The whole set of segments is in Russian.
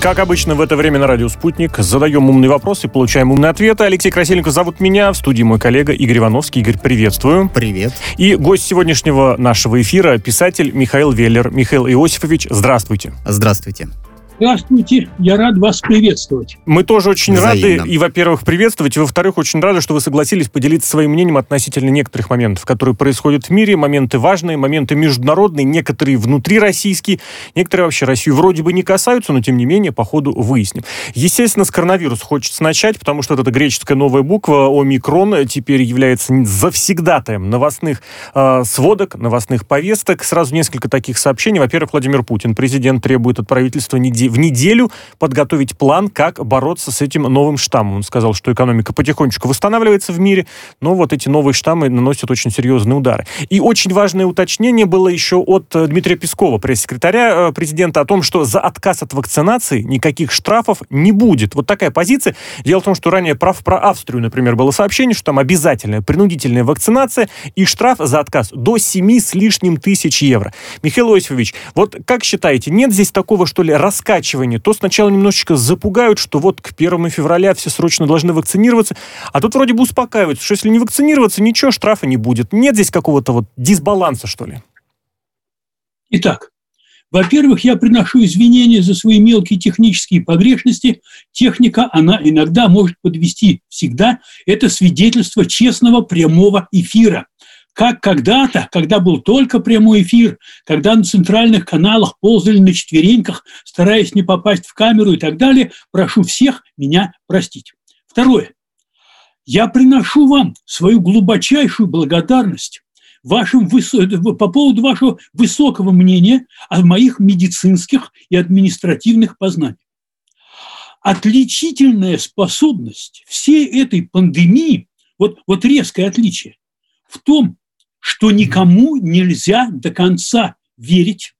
Как обычно в это время на радио «Спутник» задаем умный вопрос и получаем умные ответы. Алексей Красильников зовут меня, в студии мой коллега Игорь Ивановский. Игорь, приветствую. Привет. И гость сегодняшнего нашего эфира – писатель Михаил Веллер. Михаил Иосифович, здравствуйте. Здравствуйте. Здравствуйте, я рад вас приветствовать. Мы тоже очень Взаимно. рады и, во-первых, приветствовать, и, во-вторых, очень рады, что вы согласились поделиться своим мнением относительно некоторых моментов, которые происходят в мире, моменты важные, моменты международные, некоторые внутри российские, некоторые вообще Россию вроде бы не касаются, но, тем не менее, по ходу выясним. Естественно, с коронавируса хочется начать, потому что вот эта греческая новая буква омикрон теперь является завсегдатаем новостных э, сводок, новостных повесток. Сразу несколько таких сообщений. Во-первых, Владимир Путин, президент, требует от правительства неделю в неделю подготовить план, как бороться с этим новым штаммом. Он сказал, что экономика потихонечку восстанавливается в мире, но вот эти новые штаммы наносят очень серьезные удары. И очень важное уточнение было еще от э, Дмитрия Пескова, пресс-секретаря э, президента, о том, что за отказ от вакцинации никаких штрафов не будет. Вот такая позиция. Дело в том, что ранее прав про Австрию, например, было сообщение, что там обязательная принудительная вакцинация и штраф за отказ до 7 с лишним тысяч евро. Михаил Иосифович, вот как считаете, нет здесь такого, что ли, раскачивания раскачивание, то сначала немножечко запугают, что вот к первому февраля все срочно должны вакцинироваться, а тут вроде бы успокаиваются, что если не вакцинироваться, ничего, штрафа не будет. Нет здесь какого-то вот дисбаланса, что ли? Итак, во-первых, я приношу извинения за свои мелкие технические погрешности. Техника, она иногда может подвести всегда. Это свидетельство честного прямого эфира как когда-то, когда был только прямой эфир, когда на центральных каналах ползали на четвереньках, стараясь не попасть в камеру и так далее, прошу всех меня простить. Второе. Я приношу вам свою глубочайшую благодарность вашим, по поводу вашего высокого мнения о моих медицинских и административных познаниях. Отличительная способность всей этой пандемии, вот, вот резкое отличие, в том, что никому нельзя до конца верить,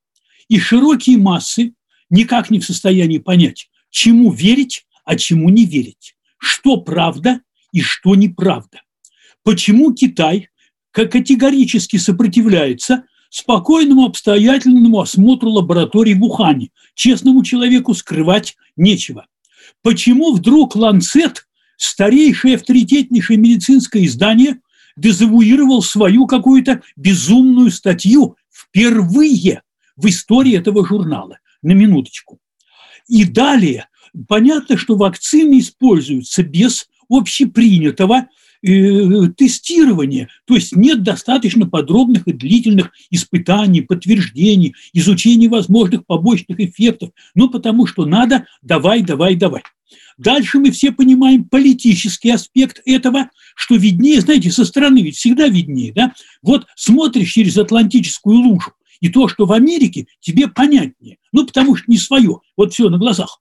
и широкие массы никак не в состоянии понять, чему верить, а чему не верить, что правда и что неправда. Почему Китай категорически сопротивляется спокойному обстоятельному осмотру лабораторий в Ухане. Честному человеку скрывать нечего. Почему вдруг Ланцет, старейшее авторитетнейшее медицинское издание, дезавуировал свою какую-то безумную статью впервые в истории этого журнала. На минуточку. И далее, понятно, что вакцины используются без общепринятого э, тестирования, то есть нет достаточно подробных и длительных испытаний, подтверждений, изучения возможных побочных эффектов, ну потому что надо давай, давай, давай. Дальше мы все понимаем политический аспект этого, что виднее, знаете, со стороны ведь всегда виднее, да? Вот смотришь через Атлантическую лужу, и то, что в Америке, тебе понятнее. Ну, потому что не свое. Вот все на глазах.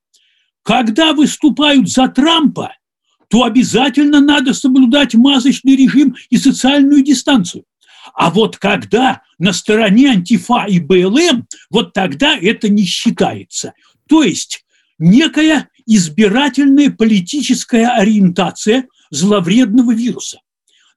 Когда выступают за Трампа, то обязательно надо соблюдать масочный режим и социальную дистанцию. А вот когда на стороне антифа и БЛМ, вот тогда это не считается. То есть некая избирательная политическая ориентация зловредного вируса.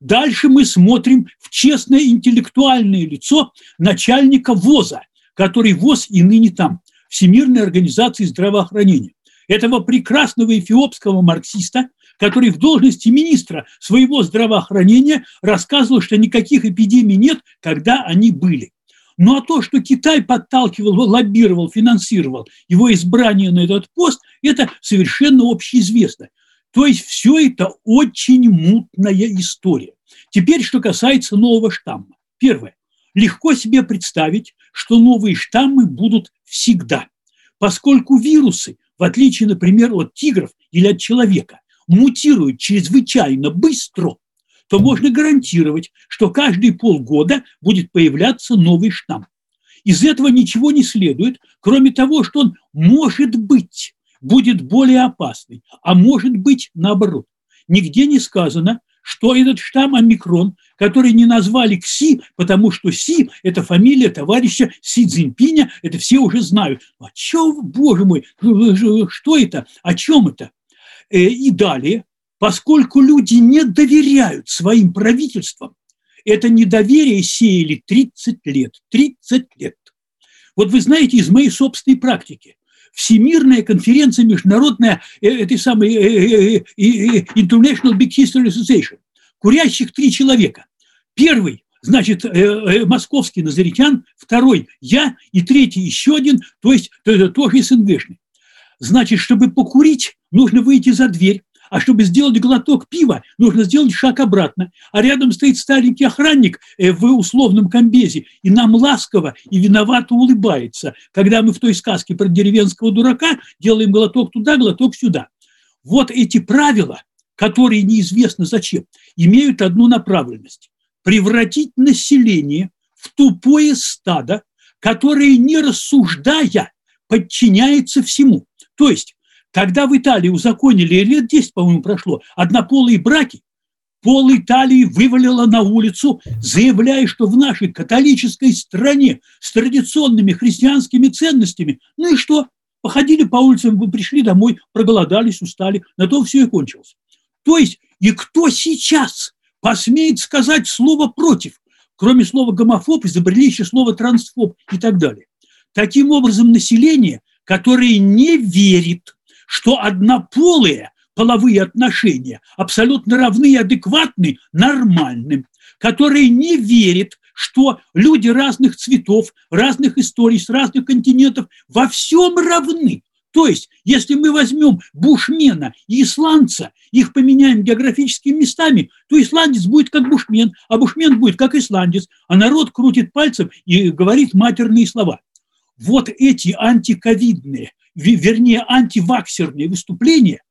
Дальше мы смотрим в честное интеллектуальное лицо начальника ВОЗа, который ВОЗ и ныне там, Всемирной организации здравоохранения. Этого прекрасного эфиопского марксиста, который в должности министра своего здравоохранения рассказывал, что никаких эпидемий нет, когда они были. Ну а то, что Китай подталкивал, лоббировал, финансировал его избрание на этот пост, это совершенно общеизвестно. То есть все это очень мутная история. Теперь, что касается нового штамма. Первое. Легко себе представить, что новые штаммы будут всегда, поскольку вирусы, в отличие, например, от тигров или от человека, мутируют чрезвычайно быстро – то можно гарантировать, что каждые полгода будет появляться новый штамм. Из этого ничего не следует, кроме того, что он может быть будет более опасный, а может быть наоборот. Нигде не сказано, что этот штамм омикрон, который не назвали КСИ, потому что Си – это фамилия товарища Си Цзиньпиня, это все уже знают. А что, боже мой, что это, о чем это? Э, и далее, Поскольку люди не доверяют своим правительствам, это недоверие сеяли 30 лет. 30 лет. Вот вы знаете из моей собственной практики, Всемирная конференция международная, э, этой самой э, International Big History Association. Курящих три человека. Первый значит, московский назаритян, второй я и третий еще один, то есть тоже СНГшный. Значит, чтобы покурить, нужно выйти за дверь, а чтобы сделать глоток пива, нужно сделать шаг обратно. А рядом стоит старенький охранник э, в условном комбезе, и нам ласково и виновато улыбается, когда мы в той сказке про деревенского дурака делаем глоток туда, глоток сюда. Вот эти правила, которые неизвестно зачем, имеют одну направленность – превратить население в тупое стадо, которое, не рассуждая, подчиняется всему. То есть когда в Италии узаконили, лет 10, по-моему, прошло, однополые браки, пол Италии вывалила на улицу, заявляя, что в нашей католической стране с традиционными христианскими ценностями, ну и что, походили по улицам, вы пришли домой, проголодались, устали, на то все и кончилось. То есть, и кто сейчас посмеет сказать слово «против», кроме слова «гомофоб», изобрели еще слово «трансфоб» и так далее. Таким образом, население, которое не верит что однополые половые отношения абсолютно равны и адекватны нормальным, которые не верят, что люди разных цветов, разных историй, с разных континентов во всем равны. То есть, если мы возьмем бушмена и исландца, их поменяем географическими местами, то исландец будет как бушмен, а бушмен будет как исландец, а народ крутит пальцем и говорит матерные слова. Вот эти антиковидные вернее, антиваксерные выступления,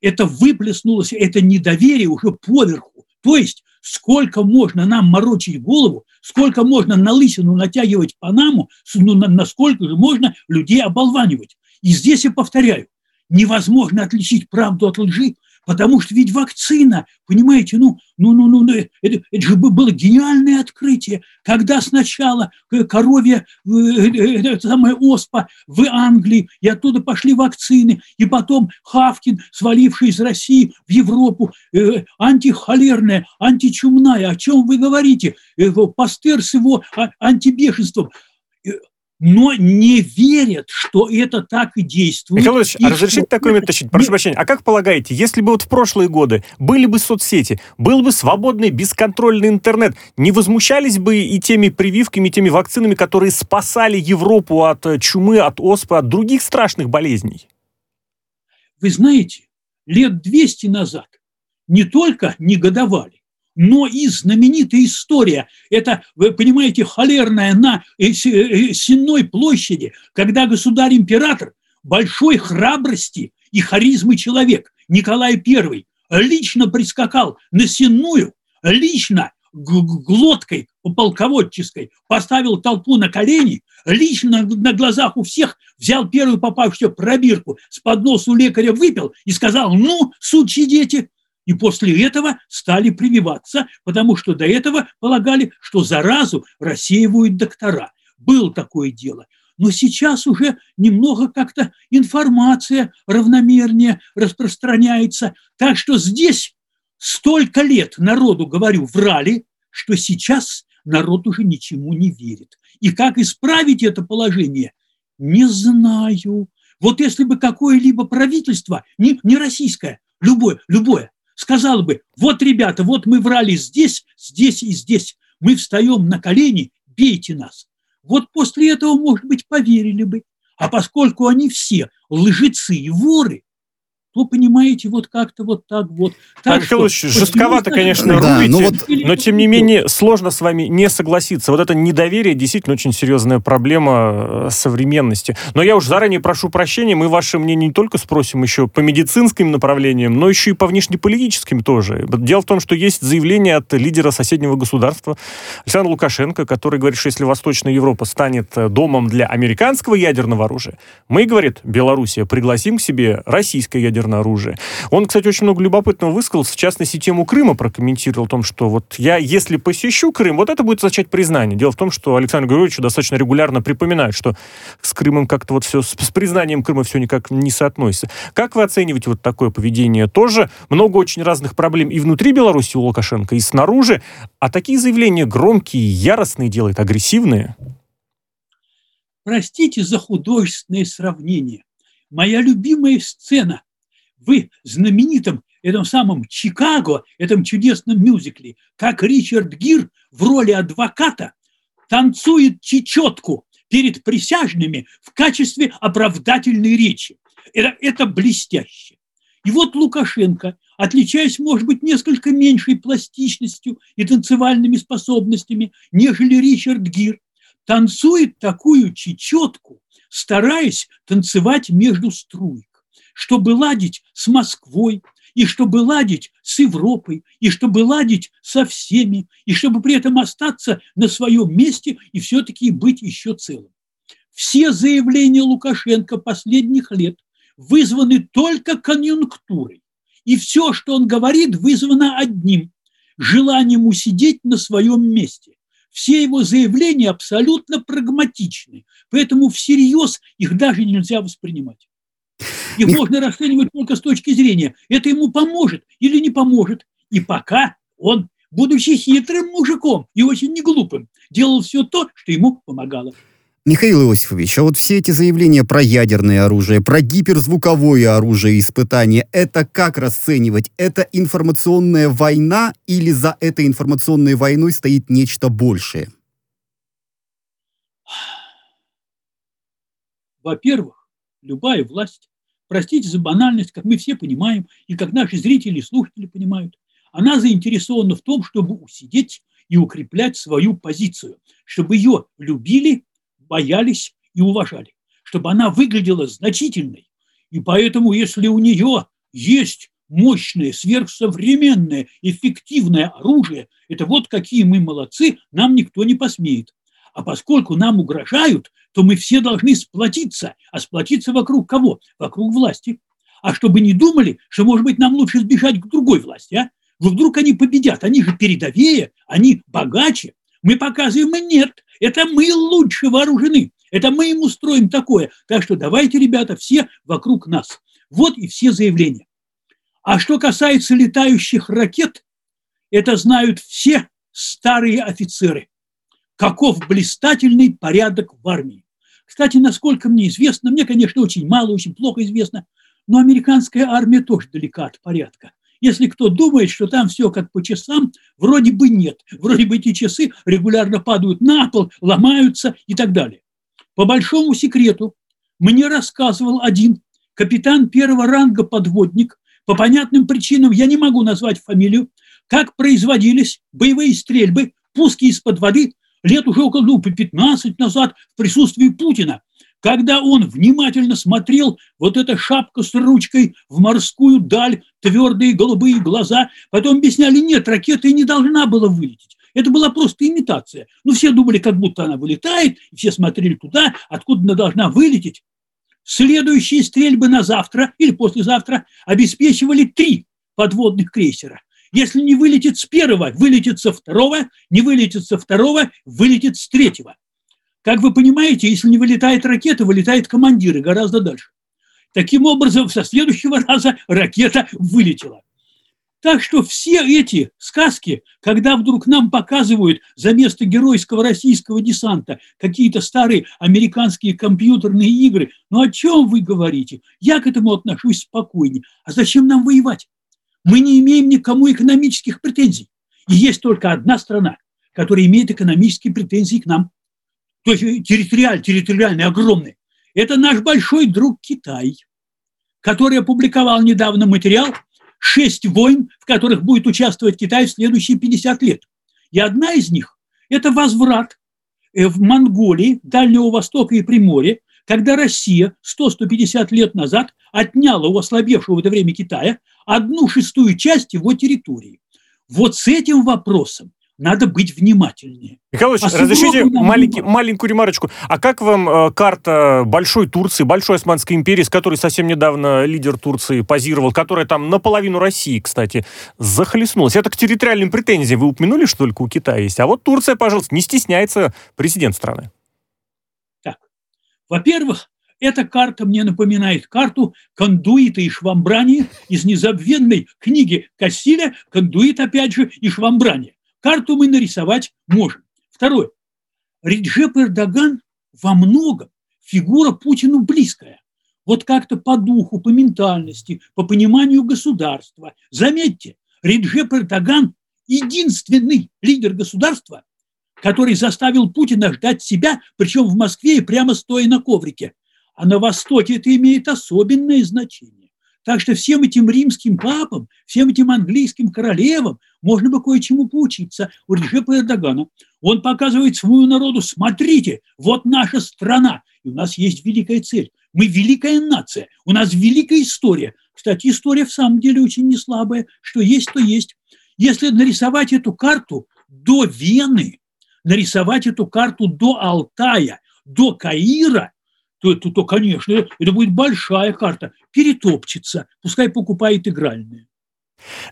это выплеснулось, это недоверие уже поверху. То есть, сколько можно нам морочить голову, сколько можно на лысину натягивать панаму, ну, насколько же можно людей оболванивать. И здесь я повторяю, невозможно отличить правду от лжи, Потому что ведь вакцина, понимаете, ну, ну, ну, ну, это, это же было гениальное открытие, когда сначала коровья, э, э, это самая оспа в Англии, и оттуда пошли вакцины, и потом Хавкин, сваливший из России в Европу, э, антихолерная, античумная, о чем вы говорите, Пастер с его а, антибешенством но не верят, что это так и действует. Михаил Ильич, а разрешите такой момент уточнить? Прошу прощения. А как полагаете, если бы вот в прошлые годы были бы соцсети, был бы свободный, бесконтрольный интернет, не возмущались бы и теми прививками, и теми вакцинами, которые спасали Европу от э, чумы, от оспы, от других страшных болезней? Вы знаете, лет 200 назад не только негодовали, но и знаменитая история, это, вы понимаете, холерная на э, э, Сенной площади, когда государь-император большой храбрости и харизмы человек Николай I лично прискакал на Сенную, лично глоткой полководческой поставил толпу на колени, лично на глазах у всех взял первую попавшую пробирку, с подносу лекаря выпил и сказал, ну, сучьи дети, и после этого стали прививаться, потому что до этого полагали, что заразу рассеивают доктора. Было такое дело. Но сейчас уже немного как-то информация равномернее распространяется. Так что здесь столько лет народу, говорю, врали, что сейчас народ уже ничему не верит. И как исправить это положение, не знаю. Вот если бы какое-либо правительство, не, не российское, любое, любое, сказала бы, вот, ребята, вот мы врали здесь, здесь и здесь, мы встаем на колени, бейте нас. Вот после этого, может быть, поверили бы. А поскольку они все лжецы и воры, то, понимаете, вот как-то вот так вот. Так Михаил что, жестковато, конечно, да, рубите, но, ну вот... но тем не менее сложно с вами не согласиться. Вот это недоверие действительно очень серьезная проблема э, современности. Но я уж заранее прошу прощения, мы ваше мнение не только спросим еще по медицинским направлениям, но еще и по внешнеполитическим тоже. Дело в том, что есть заявление от лидера соседнего государства Александра Лукашенко, который говорит, что если Восточная Европа станет э, домом для американского ядерного оружия, мы, говорит, Белоруссия, пригласим к себе российское ядерное ядерное оружие. Он, кстати, очень много любопытного высказал, в частности, тему Крыма прокомментировал о том, что вот я, если посещу Крым, вот это будет означать признание. Дело в том, что Александр Григорьевич достаточно регулярно припоминает, что с Крымом как-то вот все, с, с признанием Крыма все никак не соотносится. Как вы оцениваете вот такое поведение? Тоже много очень разных проблем и внутри Беларуси у Лукашенко, и снаружи. А такие заявления громкие, яростные делает, агрессивные? Простите за художественное сравнение. моя любимая сцена в знаменитом этом самом Чикаго, этом чудесном мюзикле, как Ричард Гир в роли адвоката танцует чечетку перед присяжными в качестве оправдательной речи. Это, это блестяще. И вот Лукашенко, отличаясь, может быть, несколько меньшей пластичностью и танцевальными способностями, нежели Ричард Гир, танцует такую чечетку, стараясь танцевать между струек, чтобы ладить с Москвой, и чтобы ладить с Европой, и чтобы ладить со всеми, и чтобы при этом остаться на своем месте и все-таки быть еще целым. Все заявления Лукашенко последних лет вызваны только конъюнктурой. И все, что он говорит, вызвано одним – желанием усидеть на своем месте. Все его заявления абсолютно прагматичны, поэтому всерьез их даже нельзя воспринимать. Их Мих... можно расценивать только с точки зрения, это ему поможет или не поможет. И пока он, будучи хитрым мужиком и очень неглупым, делал все то, что ему помогало. Михаил Иосифович, а вот все эти заявления про ядерное оружие, про гиперзвуковое оружие испытания, это как расценивать? Это информационная война или за этой информационной войной стоит нечто большее? Во-первых, любая власть, простите за банальность, как мы все понимаем, и как наши зрители и слушатели понимают, она заинтересована в том, чтобы усидеть и укреплять свою позицию, чтобы ее любили, боялись и уважали, чтобы она выглядела значительной. И поэтому, если у нее есть мощное, сверхсовременное, эффективное оружие, это вот какие мы молодцы, нам никто не посмеет. А поскольку нам угрожают, то мы все должны сплотиться. А сплотиться вокруг кого? Вокруг власти. А чтобы не думали, что, может быть, нам лучше сбежать к другой власти, а? Вдруг они победят, они же передовее, они богаче. Мы показываем, и нет, это мы лучше вооружены, это мы им устроим такое. Так что давайте, ребята, все вокруг нас. Вот и все заявления. А что касается летающих ракет, это знают все старые офицеры каков блистательный порядок в армии. Кстати, насколько мне известно, мне, конечно, очень мало, очень плохо известно, но американская армия тоже далека от порядка. Если кто думает, что там все как по часам, вроде бы нет. Вроде бы эти часы регулярно падают на пол, ломаются и так далее. По большому секрету мне рассказывал один капитан первого ранга подводник, по понятным причинам я не могу назвать фамилию, как производились боевые стрельбы, пуски из-под воды лет уже около ну, 15 назад в присутствии Путина, когда он внимательно смотрел вот эта шапка с ручкой в морскую даль, твердые голубые глаза, потом объясняли, нет, ракета и не должна была вылететь. Это была просто имитация. Ну, все думали, как будто она вылетает, все смотрели туда, откуда она должна вылететь. Следующие стрельбы на завтра или послезавтра обеспечивали три подводных крейсера. Если не вылетит с первого, вылетит со второго, не вылетит со второго, вылетит с третьего. Как вы понимаете, если не вылетает ракета, вылетает командир и гораздо дальше. Таким образом, со следующего раза ракета вылетела. Так что все эти сказки, когда вдруг нам показывают за место геройского российского десанта какие-то старые американские компьютерные игры, ну о чем вы говорите? Я к этому отношусь спокойнее. А зачем нам воевать? Мы не имеем никому экономических претензий. И есть только одна страна, которая имеет экономические претензии к нам. То есть территориально, территориально огромные. Это наш большой друг Китай, который опубликовал недавно материал «Шесть войн, в которых будет участвовать Китай в следующие 50 лет». И одна из них – это возврат э, в Монголии, Дальнего Востока и Приморья, когда Россия 100-150 лет назад отняла у ослабевшего в это время Китая одну шестую часть его территории. Вот с этим вопросом надо быть внимательнее. Михаил Ильич, а разрешите маленький, маленькую ремарочку. А как вам э, карта Большой Турции, Большой Османской империи, с которой совсем недавно лидер Турции позировал, которая там наполовину России, кстати, захлестнулась? Это к территориальным претензиям вы упомянули, что только у Китая есть. А вот Турция, пожалуйста, не стесняется президент страны. Во-первых, эта карта мне напоминает карту кондуита и швамбрани из незабвенной книги Кассиля «Кондуит, опять же, и швамбрани». Карту мы нарисовать можем. Второе. Реджеп Эрдоган во многом фигура Путину близкая. вот как-то по духу, по ментальности, по пониманию государства. Заметьте, Реджеп Эрдоган – единственный лидер государства, который заставил Путина ждать себя, причем в Москве и прямо стоя на коврике. А на Востоке это имеет особенное значение. Так что всем этим римским папам, всем этим английским королевам можно бы кое-чему поучиться у Реджепа Эрдогана. Он показывает своему народу, смотрите, вот наша страна, и у нас есть великая цель. Мы великая нация, у нас великая история. Кстати, история в самом деле очень не слабая. Что есть, то есть. Если нарисовать эту карту до Вены, нарисовать эту карту до Алтая, до Каира, то, то, то конечно, это будет большая карта. Перетопчется, пускай покупает игральные.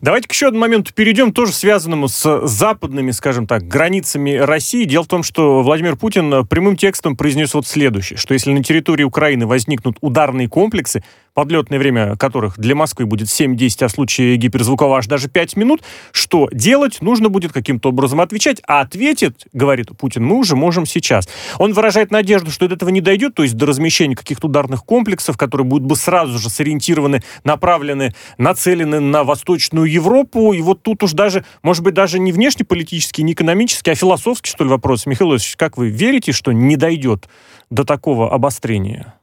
Давайте к еще одному моменту перейдем, тоже связанному с западными, скажем так, границами России. Дело в том, что Владимир Путин прямым текстом произнес вот следующее, что если на территории Украины возникнут ударные комплексы, подлетное время которых для Москвы будет 7-10, а в случае гиперзвукового аж даже 5 минут, что делать? Нужно будет каким-то образом отвечать, а ответит, говорит Путин, мы уже можем сейчас. Он выражает надежду, что до этого не дойдет, то есть до размещения каких-то ударных комплексов, которые будут бы сразу же сориентированы, направлены, нацелены на Восточную Европу, и вот тут уж даже, может быть, даже не внешнеполитический, не экономический, а философский, что ли, вопрос. Михаил Иосифович, как вы верите, что не дойдет до такого обострения?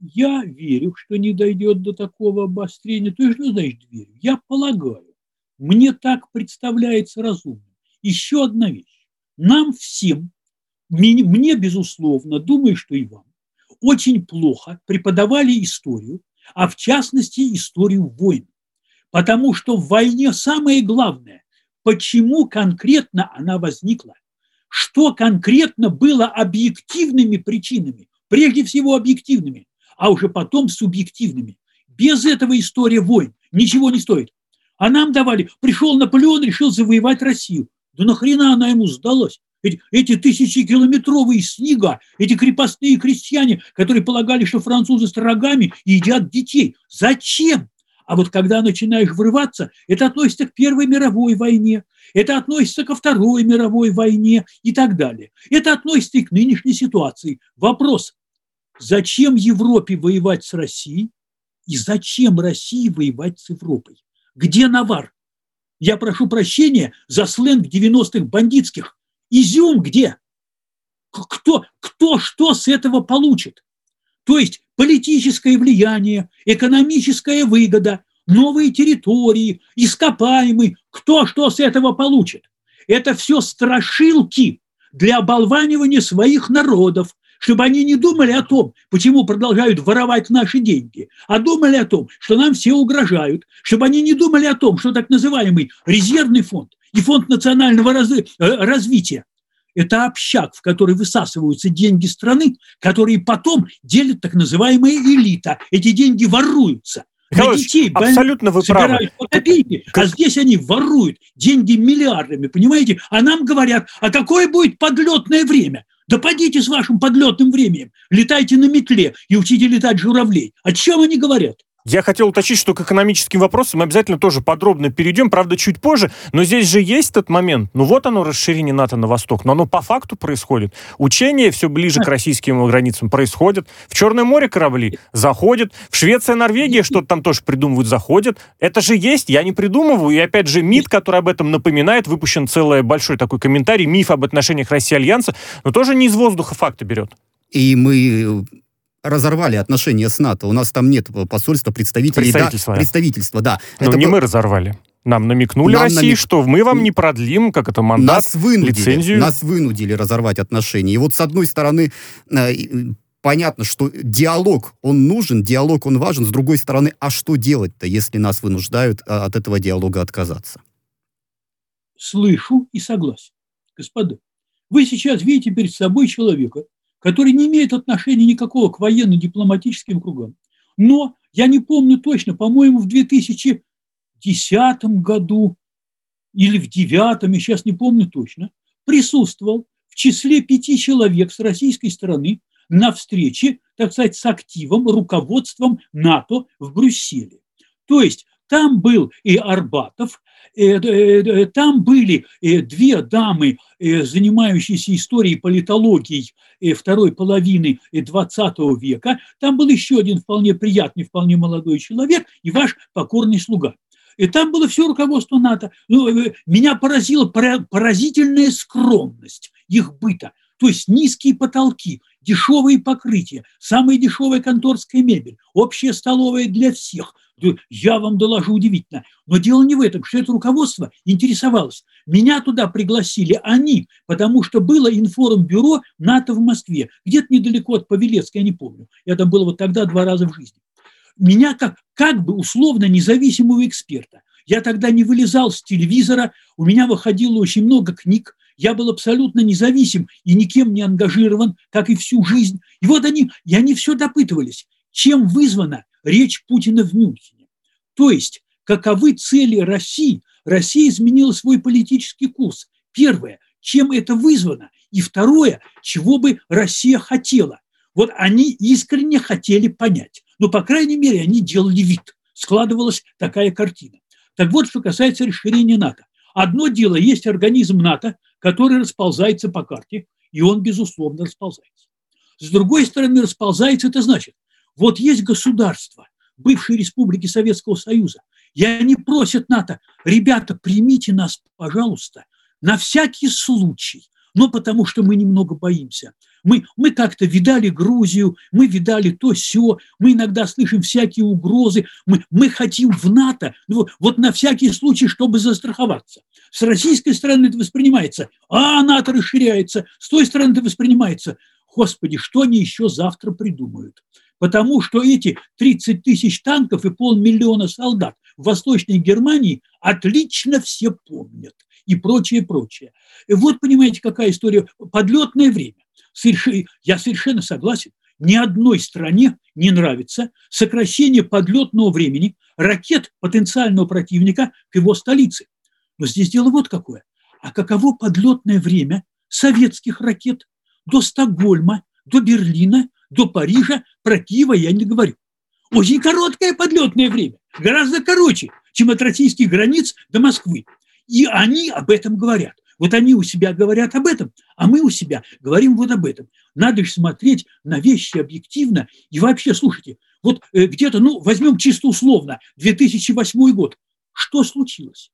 Я верю, что не дойдет до такого обострения. То есть, что значит верю? Я полагаю. Мне так представляется разумным. Еще одна вещь. Нам всем, мне, мне безусловно, думаю, что и вам, очень плохо преподавали историю, а в частности историю войн. Потому что в войне самое главное, почему конкретно она возникла, что конкретно было объективными причинами, прежде всего объективными, а уже потом субъективными. Без этого история войн ничего не стоит. А нам давали, пришел Наполеон, решил завоевать Россию. Да нахрена она ему сдалась? Эти, эти тысячекилометровые снега, эти крепостные крестьяне, которые полагали, что французы с рогами едят детей. Зачем? А вот когда начинаешь врываться, это относится к Первой мировой войне, это относится ко Второй мировой войне и так далее. Это относится и к нынешней ситуации. Вопрос, Зачем Европе воевать с Россией? И зачем России воевать с Европой? Где навар? Я прошу прощения за сленг 90-х бандитских. Изюм где? Кто, кто что с этого получит? То есть политическое влияние, экономическая выгода, новые территории, ископаемые, кто что с этого получит? Это все страшилки для оболванивания своих народов, чтобы они не думали о том, почему продолжают воровать наши деньги, а думали о том, что нам все угрожают, чтобы они не думали о том, что так называемый резервный фонд и фонд национального. Э, развития это общак, в который высасываются деньги страны, которые потом делит так называемая элита. Эти деньги воруются. Михаил детей абсолютно вы правы. Копейки, а здесь они воруют деньги миллиардами, понимаете? А нам говорят, а какое будет подлетное время? Да пойдите с вашим подлетным временем, летайте на метле и учите летать журавлей. О чем они говорят? Я хотел уточнить, что к экономическим вопросам мы обязательно тоже подробно перейдем, правда, чуть позже, но здесь же есть этот момент. Ну вот оно, расширение НАТО на восток, но оно по факту происходит. Учения все ближе к российским границам происходят. В Черное море корабли заходят. В Швеция, Норвегия что-то там тоже придумывают, заходят. Это же есть, я не придумываю. И опять же, МИД, который об этом напоминает, выпущен целый большой такой комментарий, миф об отношениях России и Альянса, но тоже не из воздуха факты берет. И мы разорвали отношения с НАТО. У нас там нет посольства, представителей. Представительства. Да, представительства, да. Но Это не мы разорвали. Нам намекнули Нам России, намек... что мы вам не продлим, как это, мандат, нас вынудили, лицензию. Нас вынудили разорвать отношения. И вот с одной стороны, э, понятно, что диалог, он нужен, диалог, он важен. С другой стороны, а что делать-то, если нас вынуждают а, от этого диалога отказаться? Слышу и согласен. Господа, вы сейчас видите перед собой человека, который не имеет отношения никакого к военно-дипломатическим кругам. Но я не помню точно, по-моему, в 2010 году или в 2009, я сейчас не помню точно, присутствовал в числе пяти человек с российской стороны на встрече, так сказать, с активом, руководством НАТО в Брюсселе. То есть там был и Арбатов, там были две дамы, занимающиеся историей политологией второй половины XX века. Там был еще один вполне приятный, вполне молодой человек и ваш покорный слуга. И там было все руководство НАТО. Ну, меня поразила поразительная скромность их быта. То есть низкие потолки, дешевые покрытия, самая дешевая конторская мебель, общая столовая для всех. Я вам доложу удивительно. Но дело не в этом, что это руководство интересовалось. Меня туда пригласили они, потому что было информбюро НАТО в Москве, где-то недалеко от Павелецкой, я не помню. Я там был вот тогда два раза в жизни. Меня как, как бы условно независимого эксперта. Я тогда не вылезал с телевизора, у меня выходило очень много книг, я был абсолютно независим и никем не ангажирован, как и всю жизнь. И вот они, и они все допытывались, чем вызвана речь Путина в Мюнхене. То есть, каковы цели России? Россия изменила свой политический курс. Первое, чем это вызвано? И второе, чего бы Россия хотела? Вот они искренне хотели понять. Но, по крайней мере, они делали вид. Складывалась такая картина. Так вот, что касается расширения НАТО. Одно дело, есть организм НАТО, который расползается по карте, и он, безусловно, расползается. С другой стороны, расползается, это значит, вот есть государство, бывшие республики Советского Союза, и они просят НАТО, ребята, примите нас, пожалуйста, на всякий случай, но потому что мы немного боимся. Мы, мы как-то видали Грузию, мы видали то все, мы иногда слышим всякие угрозы, мы, мы хотим в НАТО, ну, вот на всякий случай, чтобы застраховаться. С российской стороны это воспринимается, а НАТО расширяется, с той стороны это воспринимается, господи, что они еще завтра придумают? Потому что эти 30 тысяч танков и полмиллиона солдат в Восточной Германии отлично все помнят и прочее, прочее. И вот понимаете, какая история. Подлетное время. Я совершенно согласен. Ни одной стране не нравится сокращение подлетного времени ракет потенциального противника к его столице. Но здесь дело вот какое. А каково подлетное время советских ракет до Стокгольма, до Берлина, до Парижа, про Киева я не говорю. Очень короткое подлетное время, гораздо короче, чем от российских границ до Москвы. И они об этом говорят. Вот они у себя говорят об этом, а мы у себя говорим вот об этом. Надо же смотреть на вещи объективно. И вообще, слушайте, вот э, где-то, ну, возьмем чисто условно, 2008 год. Что случилось?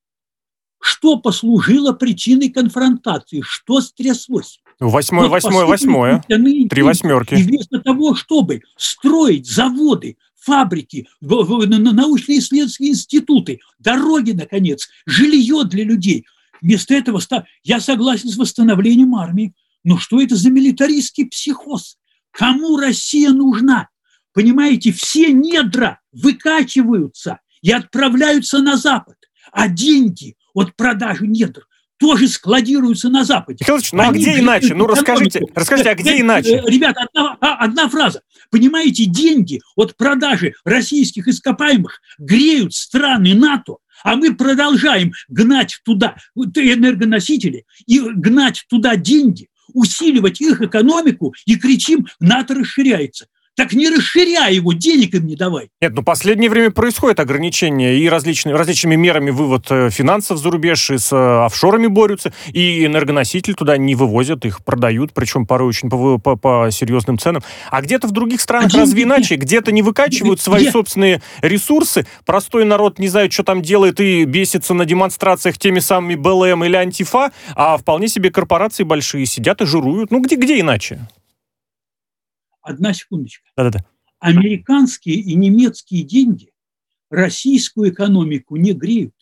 Что послужило причиной конфронтации? Что стряслось? Восьмое, восьмое, восьмое. Три восьмерки. И вместо того, чтобы строить заводы, фабрики, научно-исследовательские институты, дороги, наконец, жилье для людей. Вместо этого я согласен с восстановлением армии. Но что это за милитаристский психоз? Кому Россия нужна? Понимаете, все недра выкачиваются и отправляются на Запад, а деньги от продажи недр тоже складируются на Западе. Михайлович, ну а где иначе? Ну расскажите, расскажите, а где э, иначе? Ребята, одна, а, одна фраза. Понимаете, деньги от продажи российских ископаемых греют страны НАТО, а мы продолжаем гнать туда энергоносители и гнать туда деньги, усиливать их экономику и кричим, НАТО расширяется. Так не расширяй его, денег им не давай. Нет, ну последнее время происходит ограничение и различными, различными мерами вывод э, финансов за рубеж, и с э, офшорами борются, и энергоносители туда не вывозят, их продают, причем порой очень по, по, по серьезным ценам. А где-то в других странах а разве иначе? Где-то не выкачивают свои где? собственные ресурсы, простой народ не знает, что там делает, и бесится на демонстрациях теми самыми БЛМ или Антифа, а вполне себе корпорации большие сидят и жируют. Ну где, где иначе? Одна секундочка. Да-да-да. Американские и немецкие деньги российскую экономику не греют.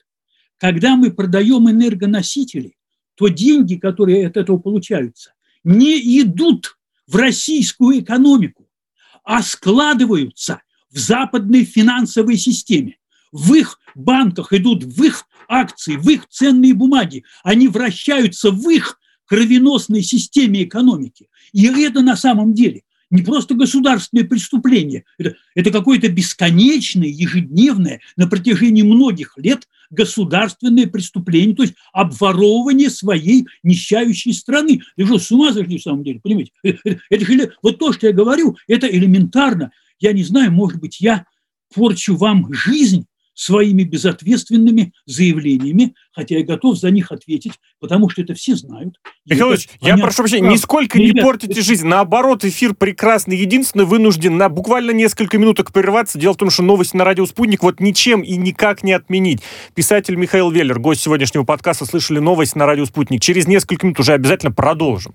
Когда мы продаем энергоносители, то деньги, которые от этого получаются, не идут в российскую экономику, а складываются в западной финансовой системе. В их банках идут в их акции, в их ценные бумаги. Они вращаются в их кровеносной системе экономики. И это на самом деле не просто государственное преступление, это, это какое-то бесконечное, ежедневное, на протяжении многих лет государственное преступление, то есть обворовывание своей нищающей страны. Вы что, с ума сошли в самом деле, понимаете? Это, это же, вот то, что я говорю, это элементарно. Я не знаю, может быть, я порчу вам жизнь своими безответственными заявлениями, хотя я готов за них ответить, потому что это все знают. Михаил Ильич, я прошу прощения, нисколько не портите жизнь. Наоборот, эфир прекрасный. Единственное, вынужден на буквально несколько минуток прерваться. Дело в том, что новости на радио «Спутник» вот ничем и никак не отменить. Писатель Михаил Веллер, гость сегодняшнего подкаста, слышали новость на радио «Спутник». Через несколько минут уже обязательно продолжим.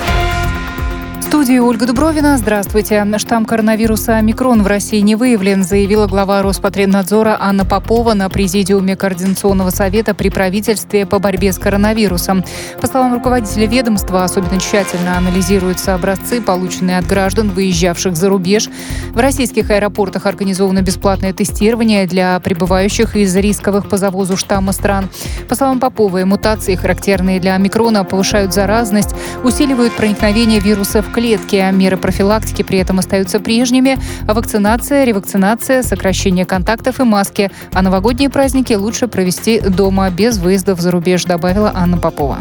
студии Ольга Дубровина. Здравствуйте. Штамм коронавируса «Омикрон» в России не выявлен, заявила глава Роспотребнадзора Анна Попова на президиуме Координационного совета при правительстве по борьбе с коронавирусом. По словам руководителя ведомства, особенно тщательно анализируются образцы, полученные от граждан, выезжавших за рубеж. В российских аэропортах организовано бесплатное тестирование для прибывающих из рисковых по завозу штамма стран. По словам Поповой, мутации, характерные для «Омикрона», повышают заразность, усиливают проникновение вируса в клетки клетки. Меры профилактики при этом остаются прежними. Вакцинация, ревакцинация, сокращение контактов и маски. А новогодние праздники лучше провести дома без выездов за рубеж, добавила Анна Попова.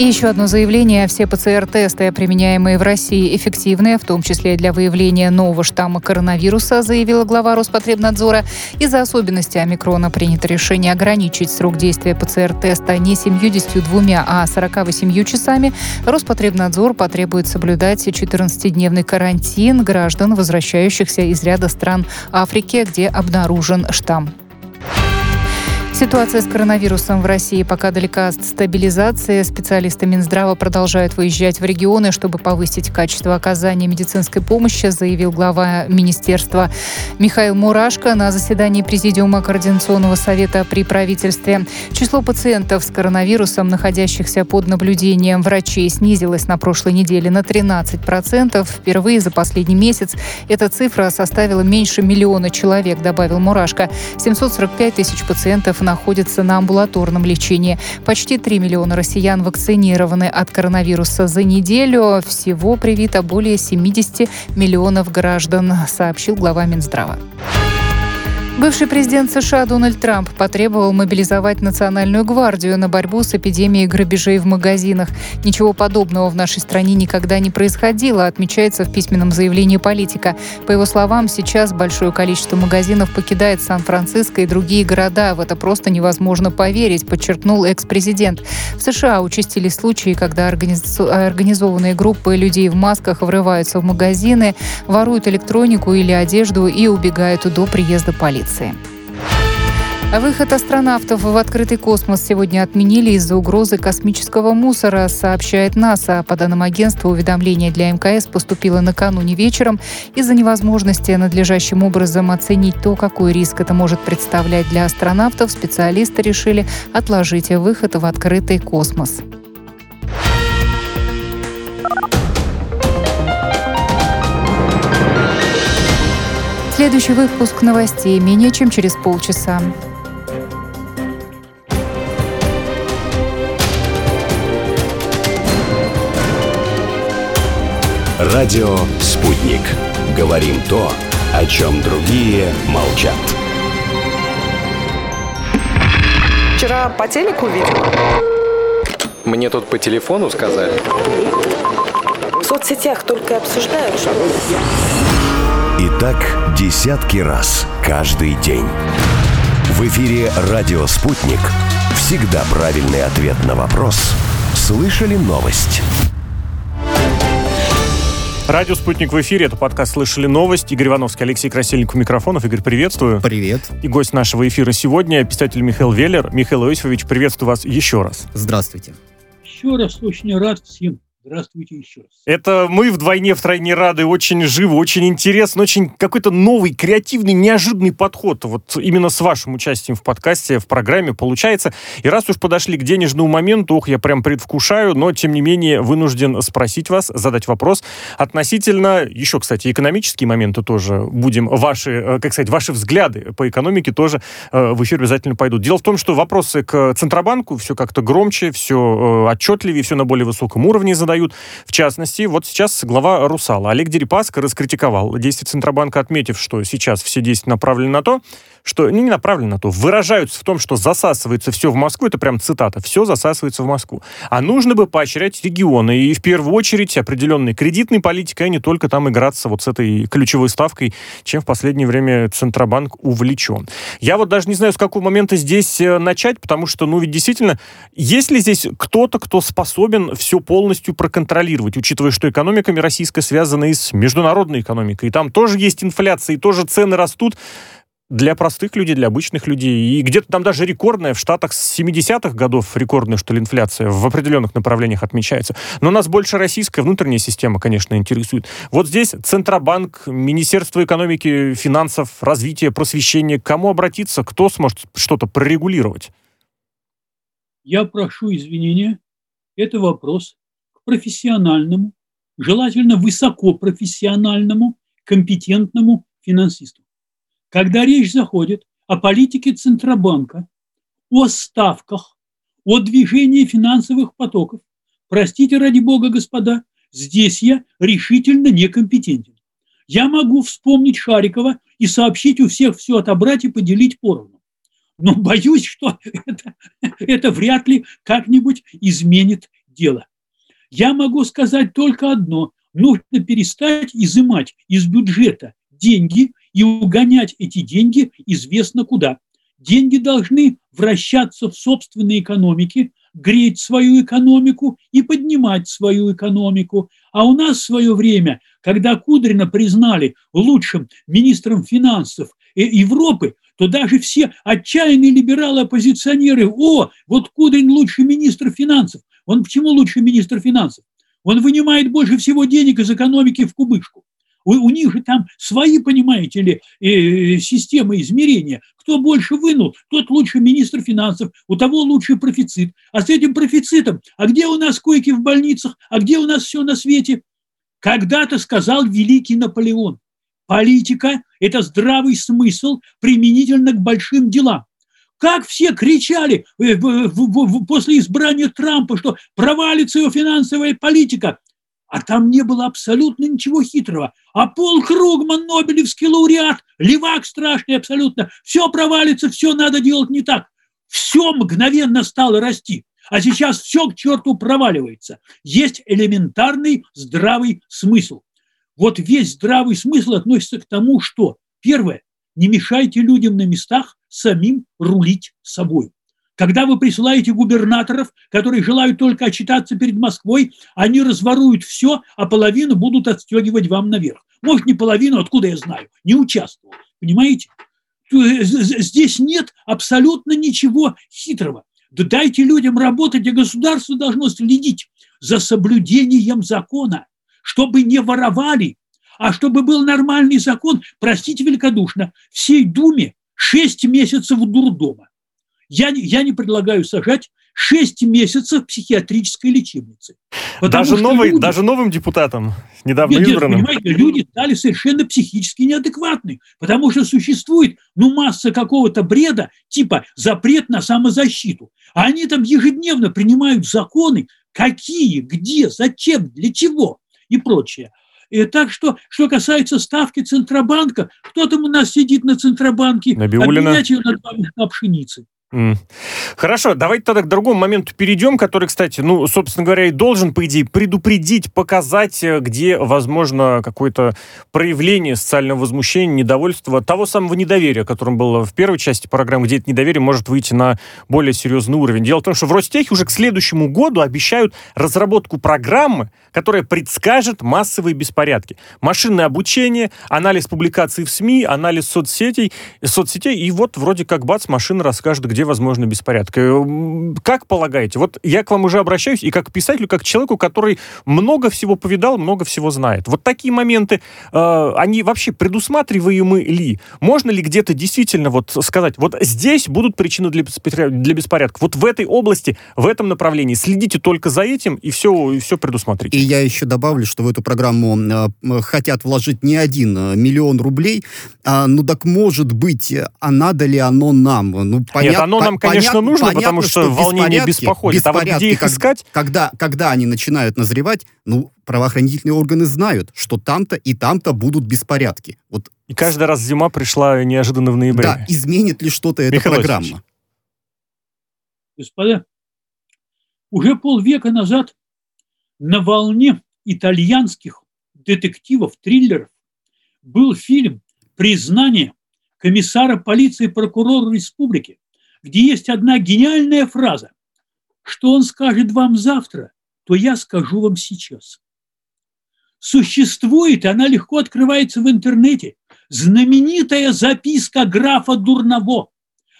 И еще одно заявление. Все ПЦР-тесты, применяемые в России, эффективные, в том числе для выявления нового штамма коронавируса, заявила глава Роспотребнадзора. Из-за особенностей омикрона принято решение ограничить срок действия ПЦР-теста не 72, а 48 часами. Роспотребнадзор потребует соблюдать 14-дневный карантин граждан, возвращающихся из ряда стран Африки, где обнаружен штамм. Ситуация с коронавирусом в России пока далека от стабилизации. Специалисты Минздрава продолжают выезжать в регионы, чтобы повысить качество оказания медицинской помощи, заявил глава министерства Михаил Мурашко на заседании Президиума Координационного совета при правительстве. Число пациентов с коронавирусом, находящихся под наблюдением врачей, снизилось на прошлой неделе на 13%. Впервые за последний месяц эта цифра составила меньше миллиона человек, добавил Мурашко. 745 тысяч пациентов на находятся на амбулаторном лечении. Почти 3 миллиона россиян вакцинированы от коронавируса за неделю. Всего привито более 70 миллионов граждан, сообщил глава Минздрава. Бывший президент США Дональд Трамп потребовал мобилизовать Национальную гвардию на борьбу с эпидемией грабежей в магазинах. Ничего подобного в нашей стране никогда не происходило, отмечается в письменном заявлении политика. По его словам, сейчас большое количество магазинов покидает Сан-Франциско и другие города. В это просто невозможно поверить, подчеркнул экс-президент. В США участились случаи, когда организованные группы людей в масках врываются в магазины, воруют электронику или одежду и убегают до приезда полиции полиции. Выход астронавтов в открытый космос сегодня отменили из-за угрозы космического мусора, сообщает НАСА. По данным агентства, уведомление для МКС поступило накануне вечером. Из-за невозможности надлежащим образом оценить то, какой риск это может представлять для астронавтов, специалисты решили отложить выход в открытый космос. Следующий выпуск новостей менее чем через полчаса. Радио «Спутник». Говорим то, о чем другие молчат. Вчера по телеку видел. Мне тут по телефону сказали. В соцсетях только обсуждают, что... И так десятки раз каждый день. В эфире «Радио Спутник». Всегда правильный ответ на вопрос. Слышали новость? Радио «Спутник» в эфире. Это подкаст «Слышали новость». Игорь Ивановский, Алексей Красильников, микрофонов. Игорь, приветствую. Привет. И гость нашего эфира сегодня, писатель Михаил Веллер. Михаил Иосифович, приветствую вас еще раз. Здравствуйте. Еще раз очень рад всем Здравствуйте еще раз. Это мы вдвойне, втройне рады, очень живо, очень интересно, очень какой-то новый, креативный, неожиданный подход. Вот именно с вашим участием в подкасте, в программе получается. И раз уж подошли к денежному моменту, ох, я прям предвкушаю, но тем не менее вынужден спросить вас, задать вопрос относительно, еще, кстати, экономические моменты тоже будем, ваши, э, как сказать, ваши взгляды по экономике тоже э, в эфир обязательно пойдут. Дело в том, что вопросы к Центробанку все как-то громче, все э, отчетливее, все на более высоком уровне задают дают. В частности, вот сейчас глава Русала Олег Дерипаска раскритиковал действия Центробанка, отметив, что сейчас все действия направлены на то, что не направлены на то, выражаются в том, что засасывается все в Москву, это прям цитата, все засасывается в Москву. А нужно бы поощрять регионы и в первую очередь определенной кредитной политикой, а не только там играться вот с этой ключевой ставкой, чем в последнее время Центробанк увлечен. Я вот даже не знаю, с какого момента здесь э, начать, потому что, ну ведь действительно, есть ли здесь кто-то, кто способен все полностью проконтролировать, учитывая, что экономика российская связана и с международной экономикой, и там тоже есть инфляция, и тоже цены растут, для простых людей, для обычных людей. И где-то там даже рекордная, в Штатах с 70-х годов рекордная, что ли, инфляция в определенных направлениях отмечается. Но нас больше российская внутренняя система, конечно, интересует. Вот здесь Центробанк, Министерство экономики, финансов, развития, просвещения. К кому обратиться? Кто сможет что-то прорегулировать? Я прошу извинения. Это вопрос к профессиональному, желательно высокопрофессиональному, компетентному финансисту. Когда речь заходит о политике Центробанка, о ставках, о движении финансовых потоков, простите ради бога, господа, здесь я решительно некомпетентен. Я могу вспомнить Шарикова и сообщить у всех все отобрать и поделить поровну. Но боюсь, что это, это вряд ли как-нибудь изменит дело. Я могу сказать только одно. Нужно перестать изымать из бюджета деньги и угонять эти деньги известно куда. Деньги должны вращаться в собственной экономике, греть свою экономику и поднимать свою экономику. А у нас в свое время, когда Кудрина признали лучшим министром финансов Европы, то даже все отчаянные либералы-оппозиционеры, о, вот Кудрин лучший министр финансов. Он почему лучший министр финансов? Он вынимает больше всего денег из экономики в кубышку. У, у них же там свои, понимаете ли, э, системы измерения. Кто больше вынул, тот лучше министр финансов, у того лучший профицит. А с этим профицитом, а где у нас койки в больницах, а где у нас все на свете? Когда-то сказал великий Наполеон, политика – это здравый смысл применительно к большим делам. Как все кричали э, после избрания Трампа, что провалится его финансовая политика. А там не было абсолютно ничего хитрого. А Пол Кругман, Нобелевский лауреат, левак страшный абсолютно. Все провалится, все надо делать не так. Все мгновенно стало расти. А сейчас все к черту проваливается. Есть элементарный здравый смысл. Вот весь здравый смысл относится к тому, что, первое, не мешайте людям на местах самим рулить собой. Когда вы присылаете губернаторов, которые желают только отчитаться перед Москвой, они разворуют все, а половину будут отстегивать вам наверх. Может, не половину, откуда я знаю, не участвовал. Понимаете? Здесь нет абсолютно ничего хитрого. Да дайте людям работать, и государство должно следить за соблюдением закона, чтобы не воровали, а чтобы был нормальный закон, простите великодушно, всей Думе 6 месяцев дурдома. Я, я не предлагаю сажать 6 месяцев психиатрической лечебницы. Даже, новый, люди, даже новым депутатам, недавно нет, избранным. Нет, люди стали совершенно психически неадекватны, потому что существует ну, масса какого-то бреда, типа запрет на самозащиту. А они там ежедневно принимают законы, какие, где, зачем, для чего и прочее. И так что, что касается ставки Центробанка, кто там у нас сидит на Центробанке? Набиулина. Обменять ее на, на пшеницы. Хорошо, давайте тогда к другому моменту перейдем, который, кстати, ну, собственно говоря, и должен, по идее, предупредить, показать, э, где, возможно, какое-то проявление социального возмущения, недовольства, того самого недоверия, которым было в первой части программы, где это недоверие может выйти на более серьезный уровень. Дело в том, что в Ростехе уже к следующему году обещают разработку программы, которая предскажет массовые беспорядки. Машинное обучение, анализ публикаций в СМИ, анализ соцсетей, соцсетей, и вот вроде как бац, машина расскажет, где где возможны беспорядки. Э, как полагаете? Вот я к вам уже обращаюсь и как писателю, как к человеку, который много всего повидал, много всего знает. Вот такие моменты, э, они вообще предусматриваемы ли? Можно ли где-то действительно вот сказать, вот здесь будут причины для, для беспорядков, вот в этой области, в этом направлении, следите только за этим и все, и все предусмотрите. И я еще добавлю, что в эту программу э, хотят вложить не один э, миллион рублей, а, ну так может быть, а надо ли оно нам? Ну, понятно, Нет, оно нам, конечно, понят, нужно, понятно, потому что, что волнение беспокоит. А вот где их как, искать? Когда, когда они начинают назревать, ну, правоохранительные органы знают, что там-то и там-то будут беспорядки. Вот. И каждый раз зима пришла неожиданно в ноябре. Да, изменит ли что-то эта Михаил программа? Господа, уже полвека назад на волне итальянских детективов, триллеров был фильм «Признание комиссара полиции прокурора республики», где есть одна гениальная фраза. Что он скажет вам завтра, то я скажу вам сейчас. Существует, она легко открывается в интернете, знаменитая записка графа Дурново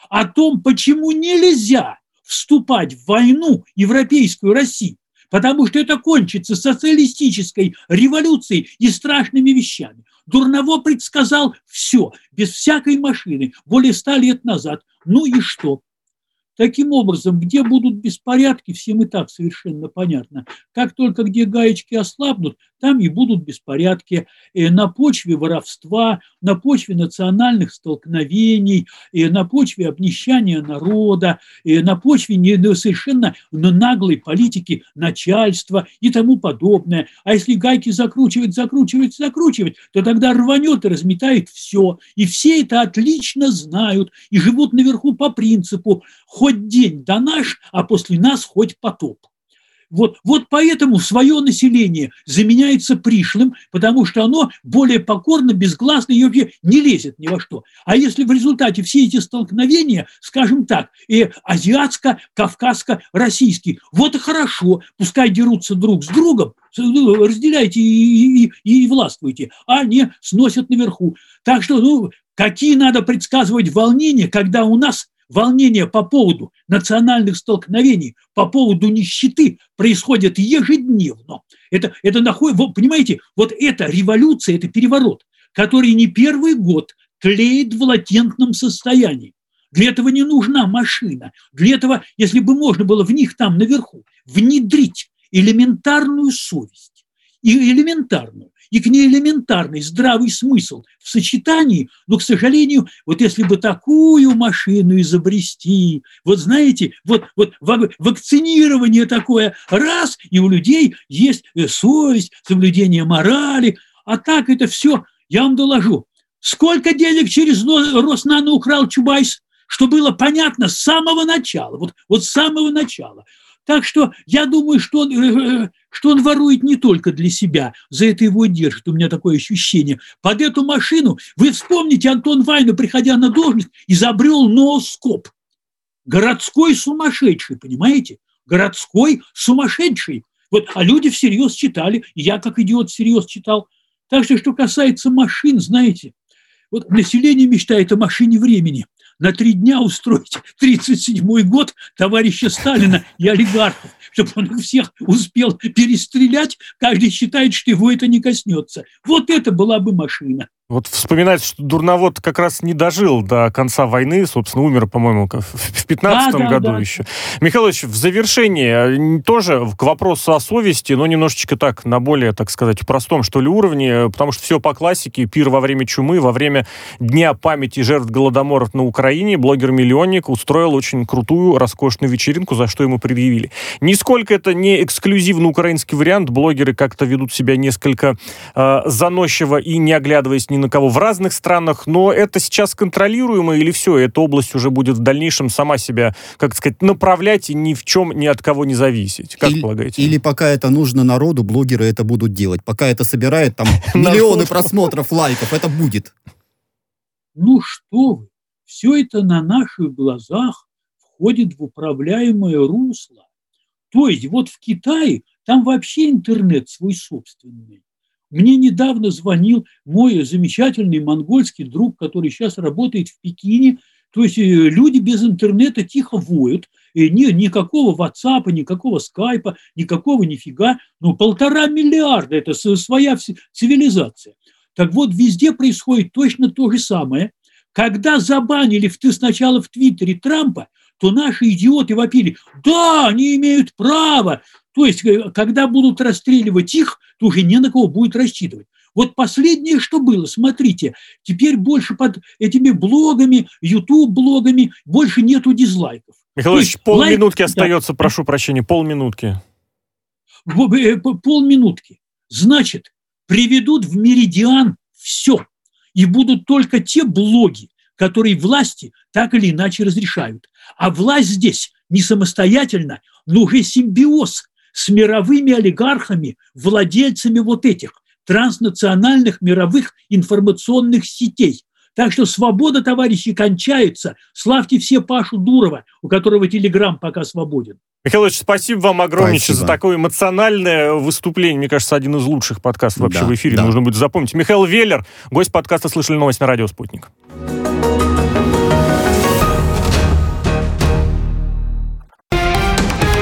о том, почему нельзя вступать в войну европейскую Россию, потому что это кончится социалистической революцией и страшными вещами. Дурново предсказал все, без всякой машины, более ста лет назад. Ну и что? Таким образом, где будут беспорядки, всем и так совершенно понятно. Как только где гаечки ослабнут, там и будут беспорядки э, на почве воровства, на почве национальных столкновений, э, на почве обнищания народа, э, на почве не, совершенно наглой политики начальства и тому подобное. А если гайки закручивать, закручивать, закручивать, то тогда рванет и разметает все. И все это отлично знают и живут наверху по принципу хоть день до наш, а после нас хоть потоп. Вот, вот поэтому свое население заменяется пришлым, потому что оно более покорно, безгласно и вообще не лезет ни во что. А если в результате все эти столкновения, скажем так, и азиатско-кавказско-российские, вот и хорошо, пускай дерутся друг с другом, ну, разделяйте и, и, и властвуйте, а не сносят наверху. Так что, ну, какие надо предсказывать волнения, когда у нас волнения по поводу национальных столкновений, по поводу нищеты происходят ежедневно. Это, это находит, понимаете, вот эта революция, это переворот, который не первый год тлеет в латентном состоянии. Для этого не нужна машина. Для этого, если бы можно было в них там наверху внедрить элементарную совесть, и элементарную, и к ней элементарный здравый смысл в сочетании, но, к сожалению, вот если бы такую машину изобрести, вот знаете, вот, вот вакцинирование такое, раз, и у людей есть э, совесть, соблюдение морали, а так это все, я вам доложу, сколько денег через Роснано украл Чубайс, что было понятно с самого начала, вот, вот с самого начала. Так что я думаю, что он, э, э, что он ворует не только для себя, за это его держит, у меня такое ощущение. Под эту машину, вы вспомните, Антон Вайна, приходя на должность, изобрел нооскоп. Городской сумасшедший, понимаете? Городской сумасшедший. Вот, а люди всерьез читали, и я как идиот всерьез читал. Так что, что касается машин, знаете, вот население мечтает о машине времени – на три дня устроить 37-й год товарища Сталина и олигархов, чтобы он всех успел перестрелять, каждый считает, что его это не коснется. Вот это была бы машина. Вот вспоминать, что Дурновод как раз не дожил до конца войны, собственно, умер, по-моему, в 15 да, да, году да. еще. Михаил Ильич, в завершение тоже к вопросу о совести, но немножечко так, на более, так сказать, простом, что ли, уровне, потому что все по классике, пир во время чумы, во время Дня памяти жертв Голодоморов на Украине, блогер-миллионник устроил очень крутую, роскошную вечеринку, за что ему предъявили. Нисколько это не эксклюзивно украинский вариант, блогеры как-то ведут себя несколько э, заносчиво и не оглядываясь ни на кого в разных странах, но это сейчас контролируемо или все, эта область уже будет в дальнейшем сама себя, как сказать, направлять и ни в чем ни от кого не зависеть? Как или, полагаете? Или пока это нужно народу, блогеры это будут делать. Пока это собирает там миллионы просмотров, лайков, это будет. Ну что вы, все это на наших глазах входит в управляемое русло. То есть вот в Китае там вообще интернет свой собственный. Мне недавно звонил мой замечательный монгольский друг, который сейчас работает в Пекине. То есть э, люди без интернета тихо воют, и ни, никакого WhatsApp, никакого скайпа, никакого нифига. Ну, полтора миллиарда – это своя цивилизация. Так вот, везде происходит точно то же самое. Когда забанили в, сначала в Твиттере Трампа, то наши идиоты вопили, да, они имеют право, то есть, э, когда будут расстреливать их, то уже не на кого будет рассчитывать. Вот последнее, что было, смотрите, теперь больше под этими блогами, YouTube-блогами, больше нету дизлайков. Михаил Ильич, полминутки лайк... остается, да. прошу прощения, полминутки. Э, полминутки. Значит, приведут в меридиан все. И будут только те блоги, которые власти так или иначе разрешают. А власть здесь не самостоятельно, но уже симбиоз с мировыми олигархами, владельцами вот этих транснациональных мировых информационных сетей. Так что свобода, товарищи, кончается. Славьте все Пашу Дурова, у которого телеграм пока свободен. Михаил Ильич, спасибо вам огромное за такое эмоциональное выступление. Мне кажется, один из лучших подкастов вообще да, в эфире. Да. Нужно будет запомнить. Михаил Веллер, гость подкаста «Слышали новость» на радио «Спутник».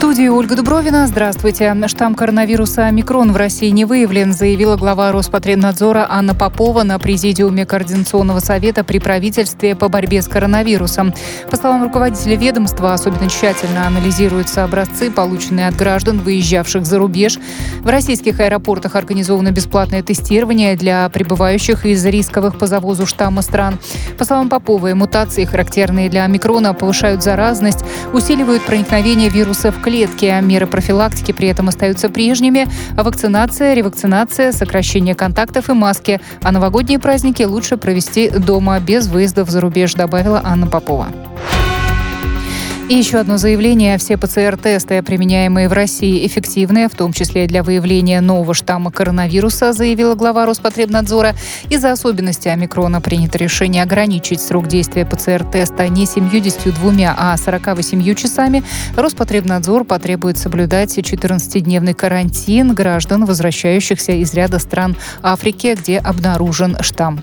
студии Ольга Дубровина. Здравствуйте. Штамм коронавируса «Омикрон» в России не выявлен, заявила глава Роспотребнадзора Анна Попова на президиуме Координационного совета при правительстве по борьбе с коронавирусом. По словам руководителя ведомства, особенно тщательно анализируются образцы, полученные от граждан, выезжавших за рубеж. В российских аэропортах организовано бесплатное тестирование для прибывающих из рисковых по завозу штамма стран. По словам Поповой, мутации, характерные для «Омикрона», повышают заразность, усиливают проникновение вируса в клетки клетки. Меры профилактики при этом остаются прежними. Вакцинация, ревакцинация, сокращение контактов и маски. А новогодние праздники лучше провести дома без выездов за рубеж, добавила Анна Попова. И еще одно заявление. Все ПЦР-тесты, применяемые в России, эффективные, в том числе для выявления нового штамма коронавируса, заявила глава Роспотребнадзора. Из-за особенностей омикрона принято решение ограничить срок действия ПЦР-теста не 72, а 48 часами. Роспотребнадзор потребует соблюдать 14-дневный карантин граждан, возвращающихся из ряда стран Африки, где обнаружен штамм.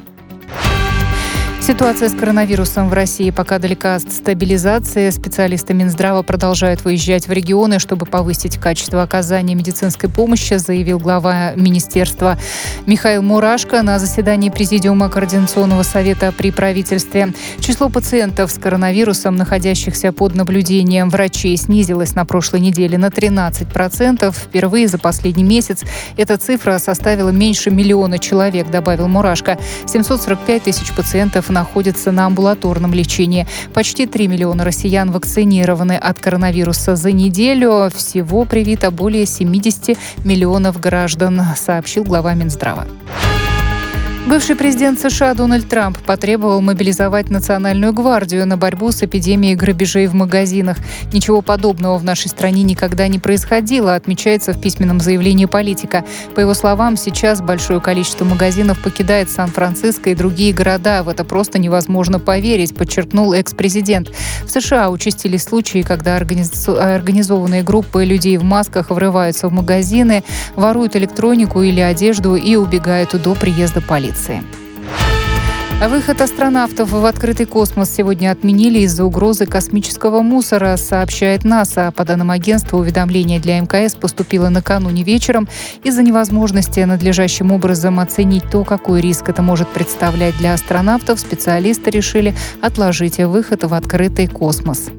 Ситуация с коронавирусом в России пока далека от стабилизации. Специалисты Минздрава продолжают выезжать в регионы, чтобы повысить качество оказания медицинской помощи, заявил глава министерства Михаил Мурашко на заседании Президиума Координационного совета при правительстве. Число пациентов с коронавирусом, находящихся под наблюдением врачей, снизилось на прошлой неделе на 13%. Впервые за последний месяц эта цифра составила меньше миллиона человек, добавил Мурашко. 745 тысяч пациентов находятся на амбулаторном лечении. Почти 3 миллиона россиян вакцинированы от коронавируса за неделю. Всего привито более 70 миллионов граждан, сообщил глава Минздрава. Бывший президент США Дональд Трамп потребовал мобилизовать Национальную гвардию на борьбу с эпидемией грабежей в магазинах. Ничего подобного в нашей стране никогда не происходило, отмечается в письменном заявлении политика. По его словам, сейчас большое количество магазинов покидает Сан-Франциско и другие города. В это просто невозможно поверить, подчеркнул экс-президент. В США участились случаи, когда организованные группы людей в масках врываются в магазины, воруют электронику или одежду и убегают до приезда полиции полиции. Выход астронавтов в открытый космос сегодня отменили из-за угрозы космического мусора, сообщает НАСА. По данным агентства, уведомление для МКС поступило накануне вечером. Из-за невозможности надлежащим образом оценить то, какой риск это может представлять для астронавтов, специалисты решили отложить выход в открытый космос.